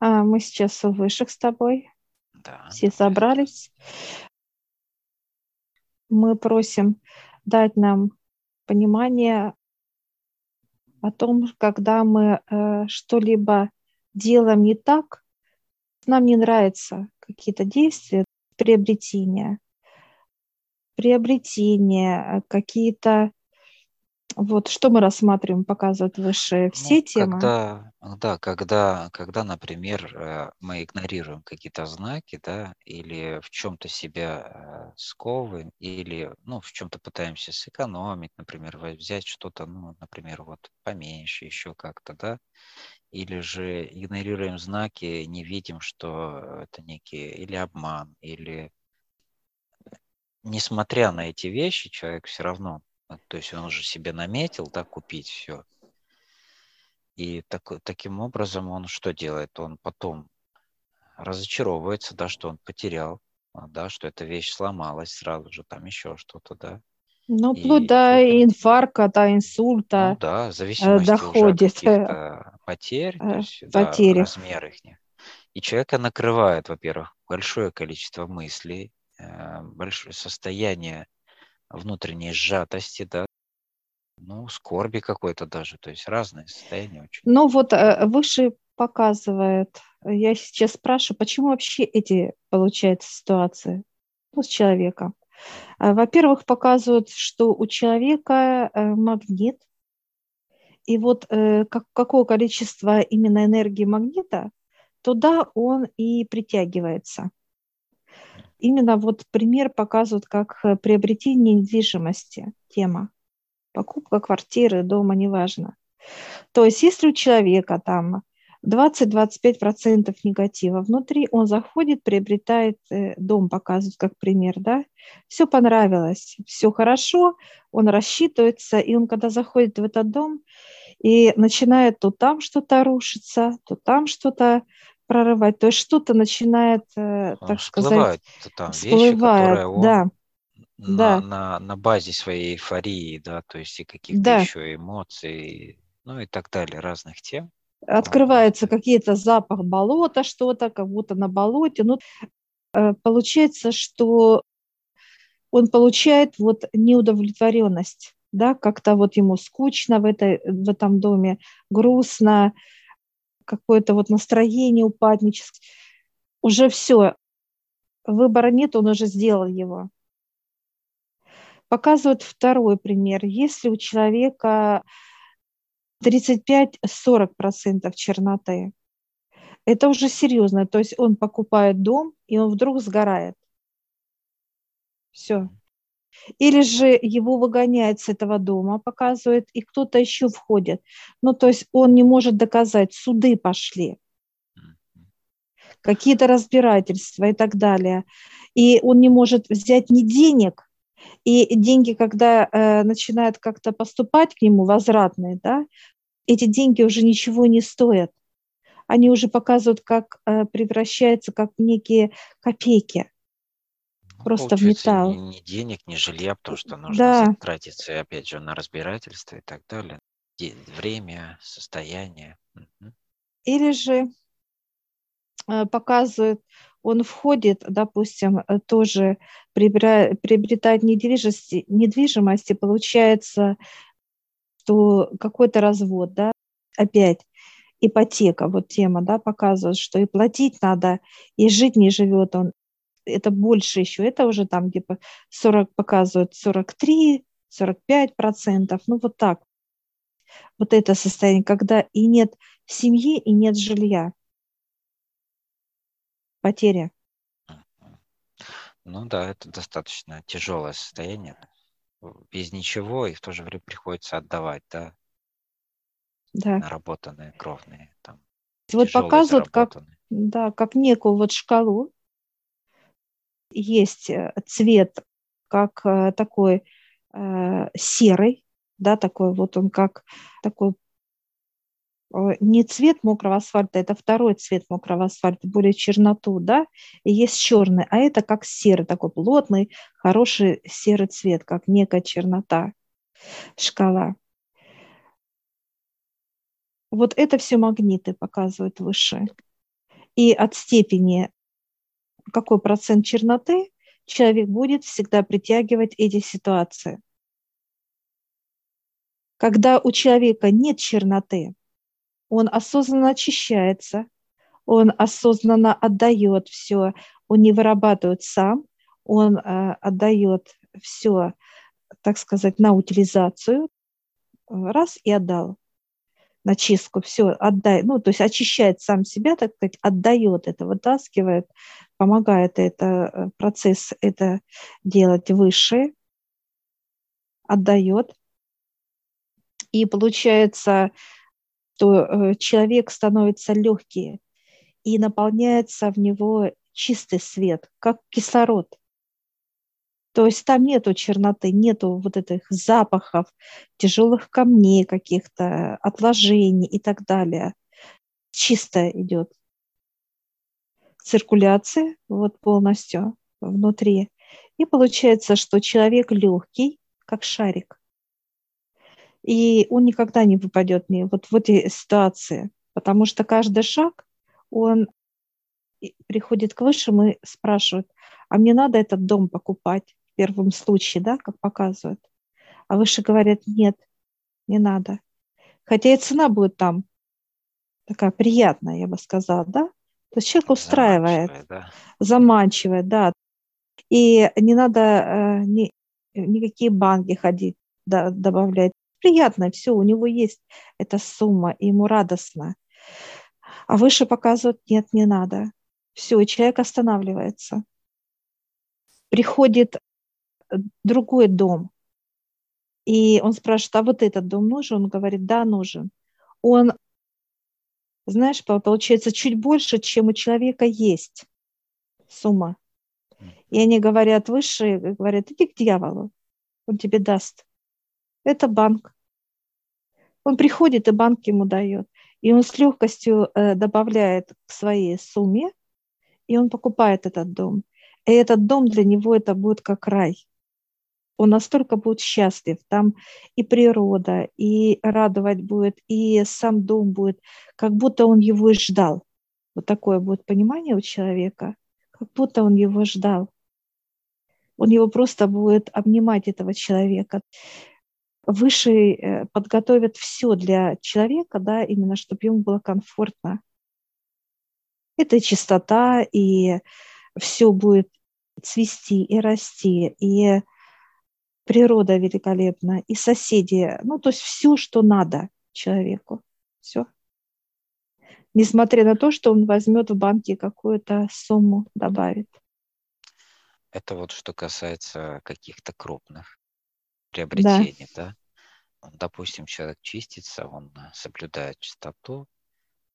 А, мы сейчас у высших с тобой. Да. Все собрались. Мы просим дать нам понимание о том, когда мы э, что-либо делаем не так, нам не нравятся какие-то действия, приобретения, приобретения, э, какие-то вот что мы рассматриваем, показывают выше Ну, все темы. когда, да, когда, когда, например, э, мы игнорируем какие-то знаки, да, или в чем-то себя э, сковываем, или, ну, в чем-то пытаемся сэкономить, например, взять что-то, ну, например, вот поменьше, еще как-то, да, или же игнорируем знаки, не видим, что это некий или обман, или несмотря на эти вещи, человек все равно, э, то есть он уже себе наметил, да, купить все. И так, таким образом он что делает? Он потом разочаровывается, да, что он потерял, а, да, что эта вещь сломалась сразу же, там еще что-то, да. Ну, вплоть до инфаркта, до ну инсульта да, в э, зависимости уже доходит э, каких-то потерь, то э, есть, да, потери. размер их. И человека накрывает, во-первых, большое количество мыслей, э, большое состояние внутренней сжатости, да, ну, скорби какой-то даже, то есть разные состояния очень. Ну вот э, выше показывает, я сейчас спрашиваю, почему вообще эти, получается, ситуации ну, с человеком? Э, Во-первых, показывают, что у человека э, магнит, и вот э, как, какое количество именно энергии магнита, туда он и притягивается. Именно вот пример показывает, как э, приобретение недвижимости, тема. Покупка квартиры, дома, неважно. То есть если у человека там 20-25% негатива внутри, он заходит, приобретает э, дом, показывает как пример, да, все понравилось, все хорошо, он рассчитывается, и он когда заходит в этот дом и начинает то там что-то рушиться, то там что-то прорывать, то есть что-то начинает, э, А, так сказать, Всплывают там вещи, всплывает, которые он да, на, да, на, на базе своей эйфории, да, то есть и каких-то да, еще эмоций, ну и так далее, разных тем, открывается просто какие-то запах болота, что-то, как будто на болоте, ну, э, получается, что он получает вот неудовлетворенность, да, как-то вот ему скучно в, этой, в этом доме, грустно, какое-то вот настроение упадническое. Уже все, выбора нет, он уже сделал его. Показывает второй пример. Если у человека 35-40% черноты, это уже серьезно. То есть он покупает дом, и он вдруг сгорает. Все. Или же его выгоняют с этого дома, показывает, и кто-то еще входит. Ну, то есть он не может доказать, суды пошли, какие-то разбирательства и так далее. И он не может взять ни денег, и деньги, когда э, начинают как-то поступать к нему, возвратные, да, эти деньги уже ничего не стоят. Они уже показывают, как э, превращаются как некие копейки, просто в металл. ни, ни денег, ни жилья, потому что нужно Да, затратиться, опять же, на разбирательство и так далее. Время, состояние. Или же э, показывает, он входит, допустим, э, тоже приобретает недвижимость, недвижимость, и получается, что какой-то развод, да, опять ипотека, вот тема, да, показывает, что и платить надо, и жить не живет он, это больше еще, это уже там типа 40, показывают 43, 45 процентов, ну вот так, вот это состояние, когда и нет семьи, и нет жилья, потеря. Ну да, это достаточно тяжелое состояние. Без ничего и в то же время приходится отдавать, да, Да. наработанные кровные, там, Вот показывают, как, да, как некую вот шкалу. Есть э, цвет, как э, такой э, серый, да, такой вот он как такой не цвет мокрого асфальта, это второй цвет мокрого асфальта, более черноту, да, и есть черный, а это как серый, такой плотный, хороший серый цвет, как некая чернота, шкала. Вот это все магниты показывают выше. и от степени, какой процент черноты, человек будет всегда притягивать эти ситуации. Когда у человека нет черноты, он осознанно очищается, он осознанно отдает все, он не вырабатывает сам, он э, отдает все, так сказать, на утилизацию, раз и отдал на чистку, все, отдай, ну, то есть очищает сам себя, так сказать, отдает это, вытаскивает, помогает это, э, процесс это делать выше, отдает. И получается, что э, человек становится легкий и наполняется в него чистый свет, как кислород. То есть там нету черноты, нету вот этих запахов, тяжелых камней каких-то, отложений и так далее. Чисто идет циркуляция вот полностью внутри. И получается, что человек легкий, как шарик. И он никогда не выпадет мне вот в эти ситуации, потому что каждый шаг, он приходит к высшему и спрашивает, а мне надо этот дом покупать? Первом случае, да, как показывают. А выше говорят, нет, не надо. Хотя и цена будет там такая приятная, я бы сказала, да? То есть человек устраивает, да. заманчивая, да. И не надо э, ни, никакие банки ходить, да, добавлять. Приятно, все, у него есть эта сумма, и ему радостно. А выше показывают, нет, не надо. Все, человек останавливается. Приходит другой дом. И он спрашивает, а вот этот дом нужен? Он говорит, да, нужен. Он, знаешь, получается чуть больше, чем у человека есть сумма. И они говорят, высшие, говорят, иди к дьяволу, он тебе даст. Это банк. Он приходит, и банк ему дает. И он с легкостью э, добавляет к своей сумме, и он покупает этот дом. И этот дом для него это будет как рай он настолько будет счастлив. Там и природа, и радовать будет, и сам дом будет, как будто он его и ждал. Вот такое будет понимание у человека, как будто он его ждал. Он его просто будет обнимать, этого человека. Выше э, подготовят все для человека, да, именно чтобы ему было комфортно. Это чистота, и все будет цвести и расти, и природа великолепна, и соседи, ну, то есть все, что надо человеку, все. Несмотря на то, что он возьмет в банке какую-то сумму, добавит. Это вот что касается каких-то крупных приобретений, да? да? Допустим, человек чистится, он соблюдает чистоту,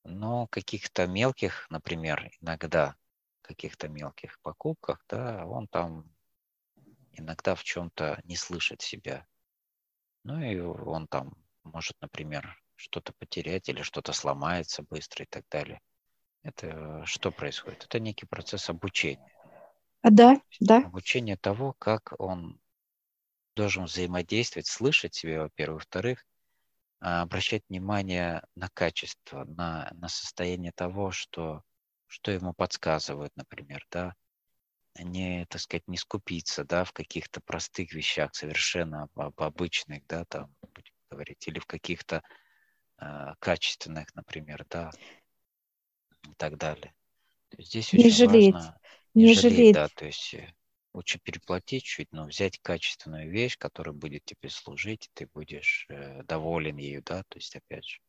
но каких-то мелких, например, иногда каких-то мелких покупках, да, он там иногда в чем-то не слышит себя. Ну и он там может, например, что-то потерять или что-то сломается быстро и так далее. Это что происходит? Это некий процесс обучения. А, да, да. Обучение того, как он должен взаимодействовать, слышать себя, во-первых. Во-вторых, а, обращать внимание на качество, на, на состояние того, что, что ему подсказывают, например, да, не, так сказать, не скупиться, да, в каких-то простых вещах, совершенно об, обычных, да, там, будем говорить, или в каких-то э, качественных, например, да, и так далее. Здесь не очень жалеть, важно не, не жалеть, жалеть, да, то есть э, лучше переплатить чуть, но взять качественную вещь, которая будет тебе служить, и ты будешь э, доволен ею, да, то есть опять же.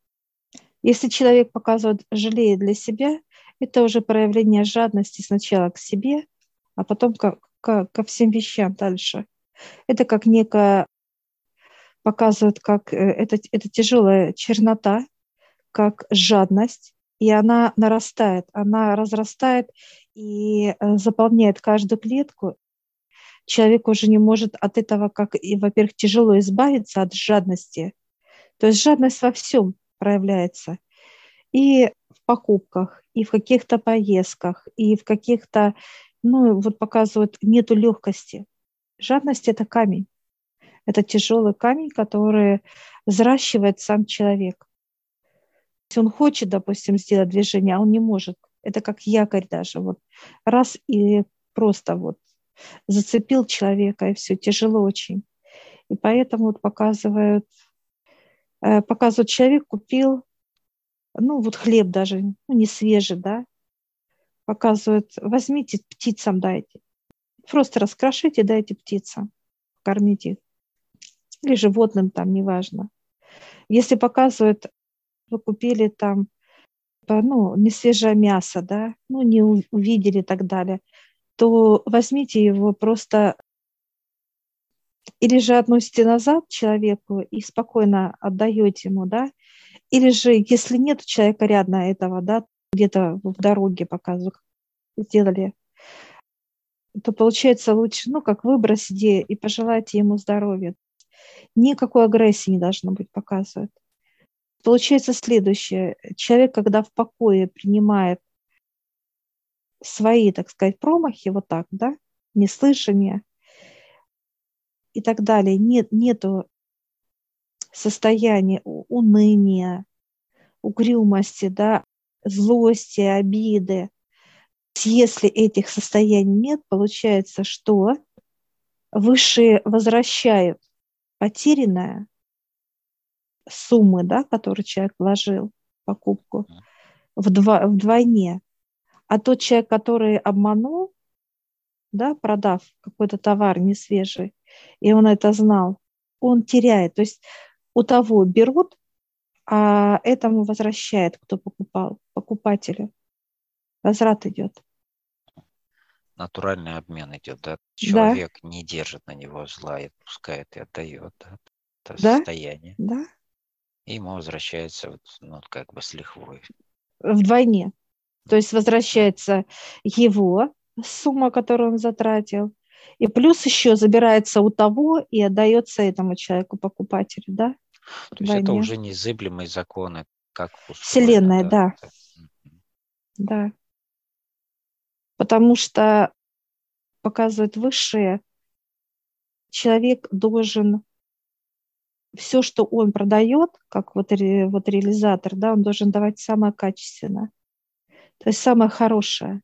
Если человек показывает жалеет для себя, это уже проявление жадности сначала к себе, а потом ко, ко, ко всем вещам дальше. Это как некая показывает, как э, это, это тяжелая чернота, как жадность, и она нарастает, она разрастает и э, заполняет каждую клетку. Человек уже не может от этого, как, и, во-первых, тяжело избавиться от жадности. То есть жадность во всем проявляется. И в покупках, и в каких-то поездках, и в каких-то ну, вот показывают, нету легкости. Жадность – это камень. Это тяжелый камень, который взращивает сам человек. Если он хочет, допустим, сделать движение, а он не может Это как якорь даже. Вот раз и просто вот зацепил человека, и все, тяжело очень. И поэтому вот показывают, э, показывают, человек купил, ну вот хлеб даже, ну не свежий, да, показывают, возьмите, птицам дайте. Просто раскрошите, дайте птицам, кормите их. Или животным там, неважно. Если показывают, вы купили там ну, не свежее мясо, да, ну, не увидели и так далее, то возьмите его просто или же относите назад человеку и спокойно отдаете ему, да, или же, если нет человека рядом этого, да, где-то в дороге показывают, сделали, то получается лучше, ну, как выбросите и пожелайте ему здоровья. Никакой агрессии не должно быть показывать. Получается следующее. Человек, когда в покое принимает свои, так сказать, промахи, вот так, да, неслышание и так далее, нет, нету состояния уныния, угрюмости, да, злости, обиды. Если этих состояний нет, получается, что высшие возвращают потерянное суммы, да, которые человек вложил в покупку, вдво, вдвойне. А тот человек, который обманул, да, продав какой-то товар несвежий, и он это знал, он теряет. То есть у того берут, а этому возвращает, кто покупал, покупателю. Возврат идет. Натуральный обмен идет, да? Человек да. не держит на него зла и отпускает и отдает, да? Это да? состояние. Да. И ему возвращается вот, ну, как бы с лихвой. Вдвойне. То есть возвращается его сумма, которую он затратил, и плюс еще забирается у того и отдается этому человеку, покупателю, да? То есть это уже незыблемые законы, как Вселенная, да. Да. Да. Потому что показывает высшее, человек должен все, что он продает, как вот, ре, вот реализатор, да, он должен давать самое качественное, то есть самое хорошее.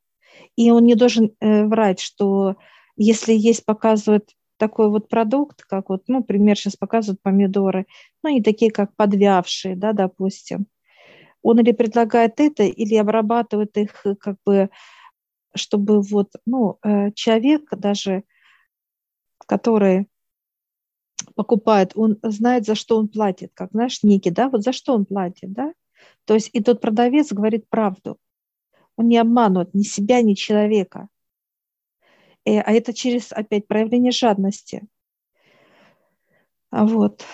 И он не должен э, врать, что если есть, показывают такой вот продукт, как вот, ну, например, сейчас показывают помидоры, ну, не такие, как подвявшие, да, допустим. Он или предлагает это, или обрабатывает их э, как бы, чтобы вот, ну, э, человек даже, который покупает, он знает, за что он платит, как, знаешь, Ники, да, вот за что он платит, да. То есть и тот продавец говорит правду. Он не обманывает ни себя, ни человека. И, э, а это через, опять, проявление жадности. А вот.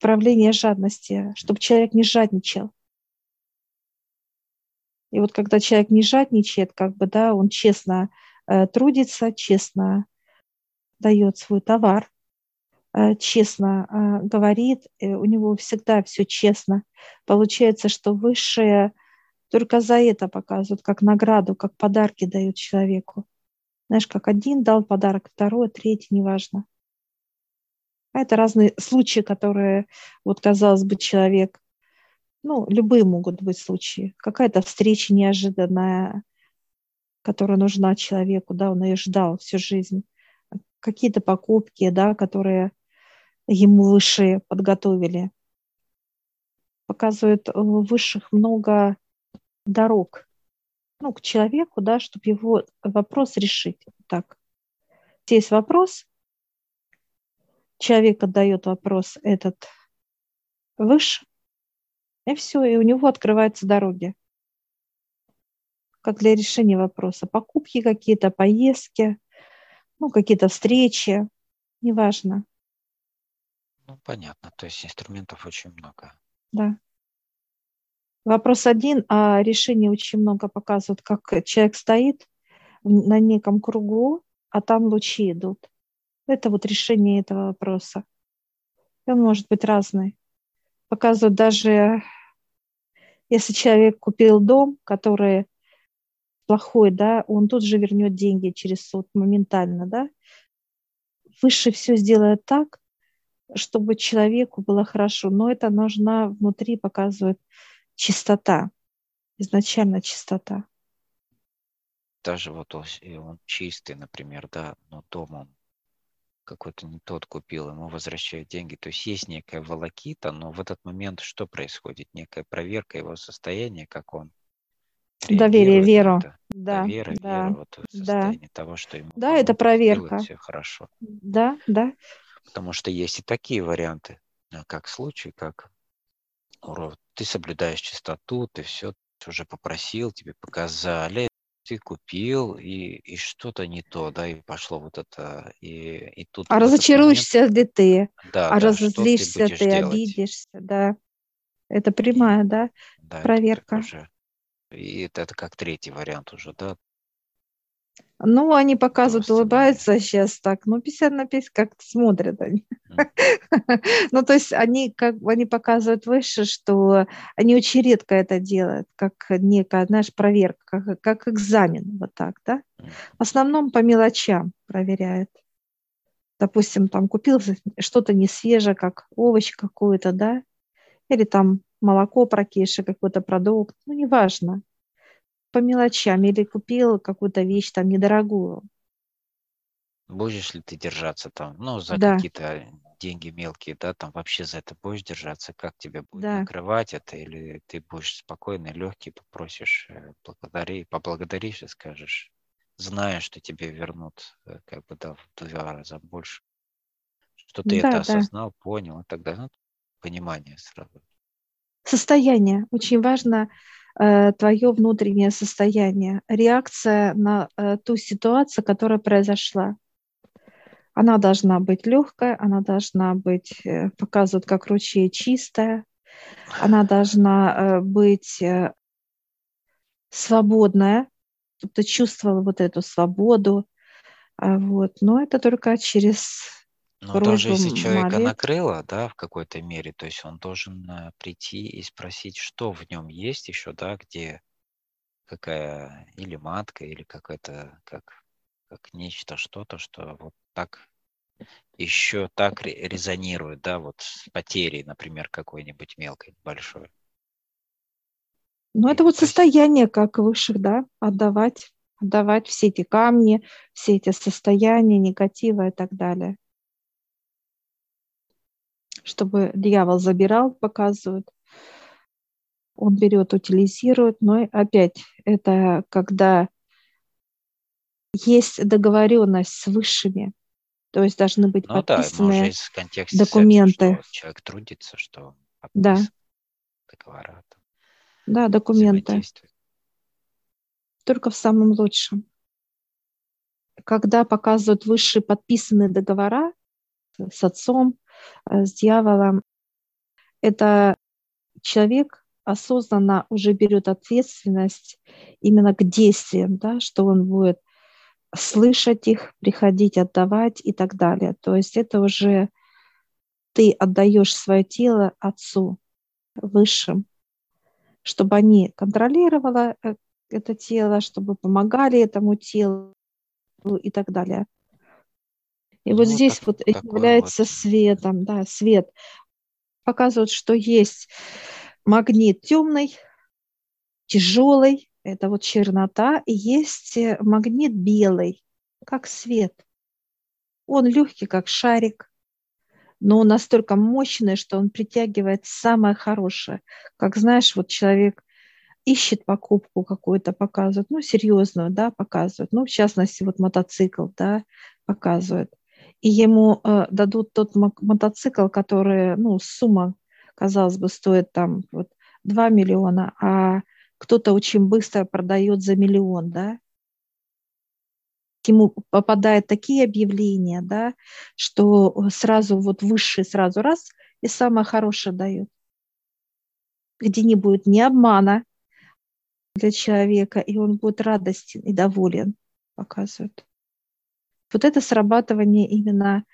Проявление жадности, чтобы человек не жадничал. И вот когда человек не жадничает, как бы, да, он честно э, трудится, честно дает свой товар, Э, честно э, говорит, у него всегда все честно. Получается, что высшее только за это показывают, как награду, как подарки дают человеку. Знаешь, как один дал подарок, второй, третий, неважно. А это разные случаи, которые, вот казалось бы, человек, ну, любые могут быть случаи. Какая-то встреча неожиданная, которая нужна человеку, да, он ее ждал всю жизнь. Какие-то покупки, да, которые ему высшие подготовили. Показывает в высших много дорог ну, к человеку, да, чтобы его вопрос решить. Так, есть вопрос, человек отдает вопрос этот выше, и все, и у него открываются дороги. Как для решения вопроса. Покупки какие-то, поездки, ну, какие-то встречи, неважно. Ну, понятно. То есть инструментов очень много. Да. Вопрос один, а решение очень много показывают, как человек стоит на неком кругу, а там лучи идут. Это вот решение этого вопроса. И он может быть разный. Показывают даже, если человек купил дом, который плохой, да, он тут же вернет деньги через суд моментально, да. Выше все сделает так, чтобы человеку было хорошо, но это нужна внутри, показывает чистота, изначально чистота. даже вот он, чистый, например, да, но дом он какой-то не тот купил, ему возвращают деньги. То есть есть некая волокита, но в этот момент что происходит? Некая проверка его состояния, как он Доверие, веру. Это. Да, Вера, да, вера вот в состоянии да. того, что ему Да, это проверка. Все хорошо. Да, да. Потому что есть и такие варианты, как случай, как ты соблюдаешь чистоту, ты все уже попросил, тебе показали, ты купил, и, и что-то не то, да, и пошло вот это, и, и тут... А разочаруешься момент, ли ты? Да, а да, разозлишься ты, ты обидишься, да. Это прямая, да, да проверка. уже, и это, это как третий вариант уже, да, ну, они показывают, улыбаются сейчас так, ну, 50 на 50 как-то смотрят они. ну, то есть они как они показывают выше, что они очень редко это делают, как некая, знаешь, проверка, как, как экзамен, вот так, да. В основном по мелочам проверяют. Допустим, там купил что-то не свежее, как овощ какой-то, да, или там молоко прокисшее, какой-то продукт, ну, неважно по мелочам или купил какую-то вещь там недорогую. Будешь ли ты держаться там, ну, за да. какие-то деньги мелкие, да, там вообще за это будешь держаться, как тебе будет да. накрывать это, или ты будешь спокойный, легкий, попросишь, э, благодари, поблагодаришь и скажешь, зная, что тебе вернут, э, как бы, да, в два раза больше, что ты да, это осознал, да. понял, и тогда, ну, понимание сразу. Состояние. Очень важно твое внутреннее состояние, реакция на э, ту ситуацию, которая произошла. Она должна быть легкая, она должна быть, э, показывать как ручей чистая, она должна быть свободная, чтобы ты чувствовал вот эту свободу. А вот. Но это только через но даже если человека молитв. накрыло, да, в какой-то мере, то есть он должен э, прийти и спросить, что в нем есть еще, да, где какая или матка, или какая-то, как, как нечто, что-то, что вот так еще так резонирует, да, вот с потерей, например, какой-нибудь мелкой, большой. Ну, это вот состояние как высших, да, отдавать, отдавать все эти камни, все эти состояния негатива и так далее чтобы дьявол забирал, показывают. Он берет, утилизирует, но опять это когда есть договоренность с высшими, то есть должны быть ну, подписаны да, документы. Этим, что человек трудится, что да. договора. Да, документы. Только в самом лучшем. Когда показывают высшие подписанные договора с отцом, с дьяволом, это человек осознанно уже берет ответственность именно к действиям, да, что он будет слышать их, приходить, отдавать и так далее. То есть это уже ты отдаешь свое тело Отцу Высшим, чтобы они контролировали э, это тело, чтобы помогали этому телу и так далее. И вот ну, здесь вот является вот. светом, да, свет. Показывают, что есть магнит темный, тяжелый, это вот чернота, и есть э, магнит белый, как свет. Он легкий, как шарик, но он настолько мощный, что он притягивает самое хорошее. Как знаешь, вот человек ищет покупку какую-то, показывает, ну, серьезную, да, показывает. Ну, в частности, вот мотоцикл, да, показывает и ему э, дадут тот мотоцикл, который, ну, сумма, казалось бы, стоит там вот 2 миллиона, а кто-то очень быстро продает за миллион, да, ему попадают такие объявления, да, что сразу вот высший сразу раз и самое хорошее дает, где не будет ни обмана для человека, и он будет радостен и доволен, показывают. Вот это срабатывание именно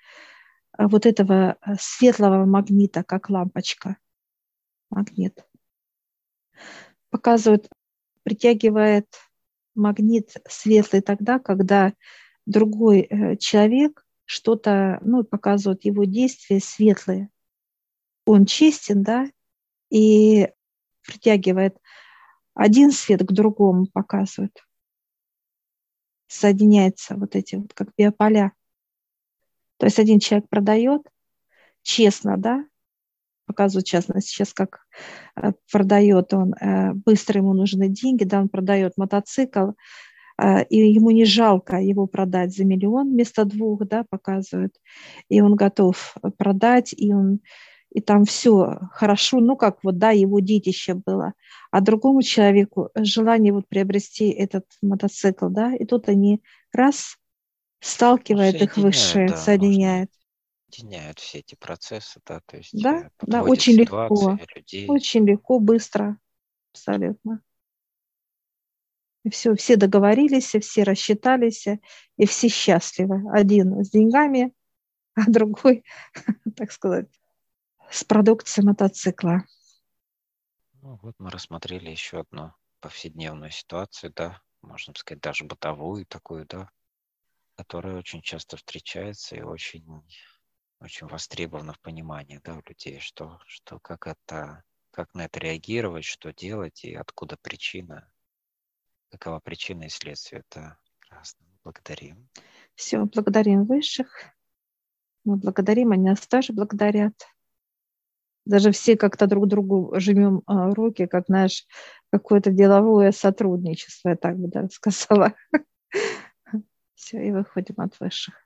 э, вот этого э, светлого магнита, как лампочка. Магнит. Показывает, притягивает магнит светлый тогда, когда другой э, человек что-то, ну, показывает его действия светлые. Он честен, да, и притягивает один свет к другому, показывает. Соединяются вот эти вот как биополя. То есть один человек продает честно, да, показывает частность сейчас, как э, продает он, э, быстро ему нужны деньги, да, он продает мотоцикл, э, и ему не жалко его продать за миллион вместо двух, да, показывают, и он готов продать, и он и там все хорошо, ну как вот, да, его детище было, а другому человеку желание вот приобрести этот мотоцикл, да, и тут они раз сталкивают их высшее, да, соединяют. Соединяют все эти процессы, да, то есть да, э, да, очень легко, людей. очень легко, быстро, абсолютно. И все, все договорились, все рассчитались, и все счастливы. Один с деньгами, а другой, так сказать, с продукцией мотоцикла. Ну, вот мы рассмотрели еще одну повседневную ситуацию, да, можно сказать, даже бытовую такую, да, которая очень часто встречается и очень, очень востребована в понимании, да, у людей, что, что как это, как на это реагировать, что делать и откуда причина, какова причина и следствие. Это прекрасно. Благодарим. Все, благодарим высших. Мы благодарим, они нас тоже благодарят даже все как-то друг другу жмем а, руки, как наш какое-то деловое сотрудничество, я так бы даже сказала. Все, и выходим от высших.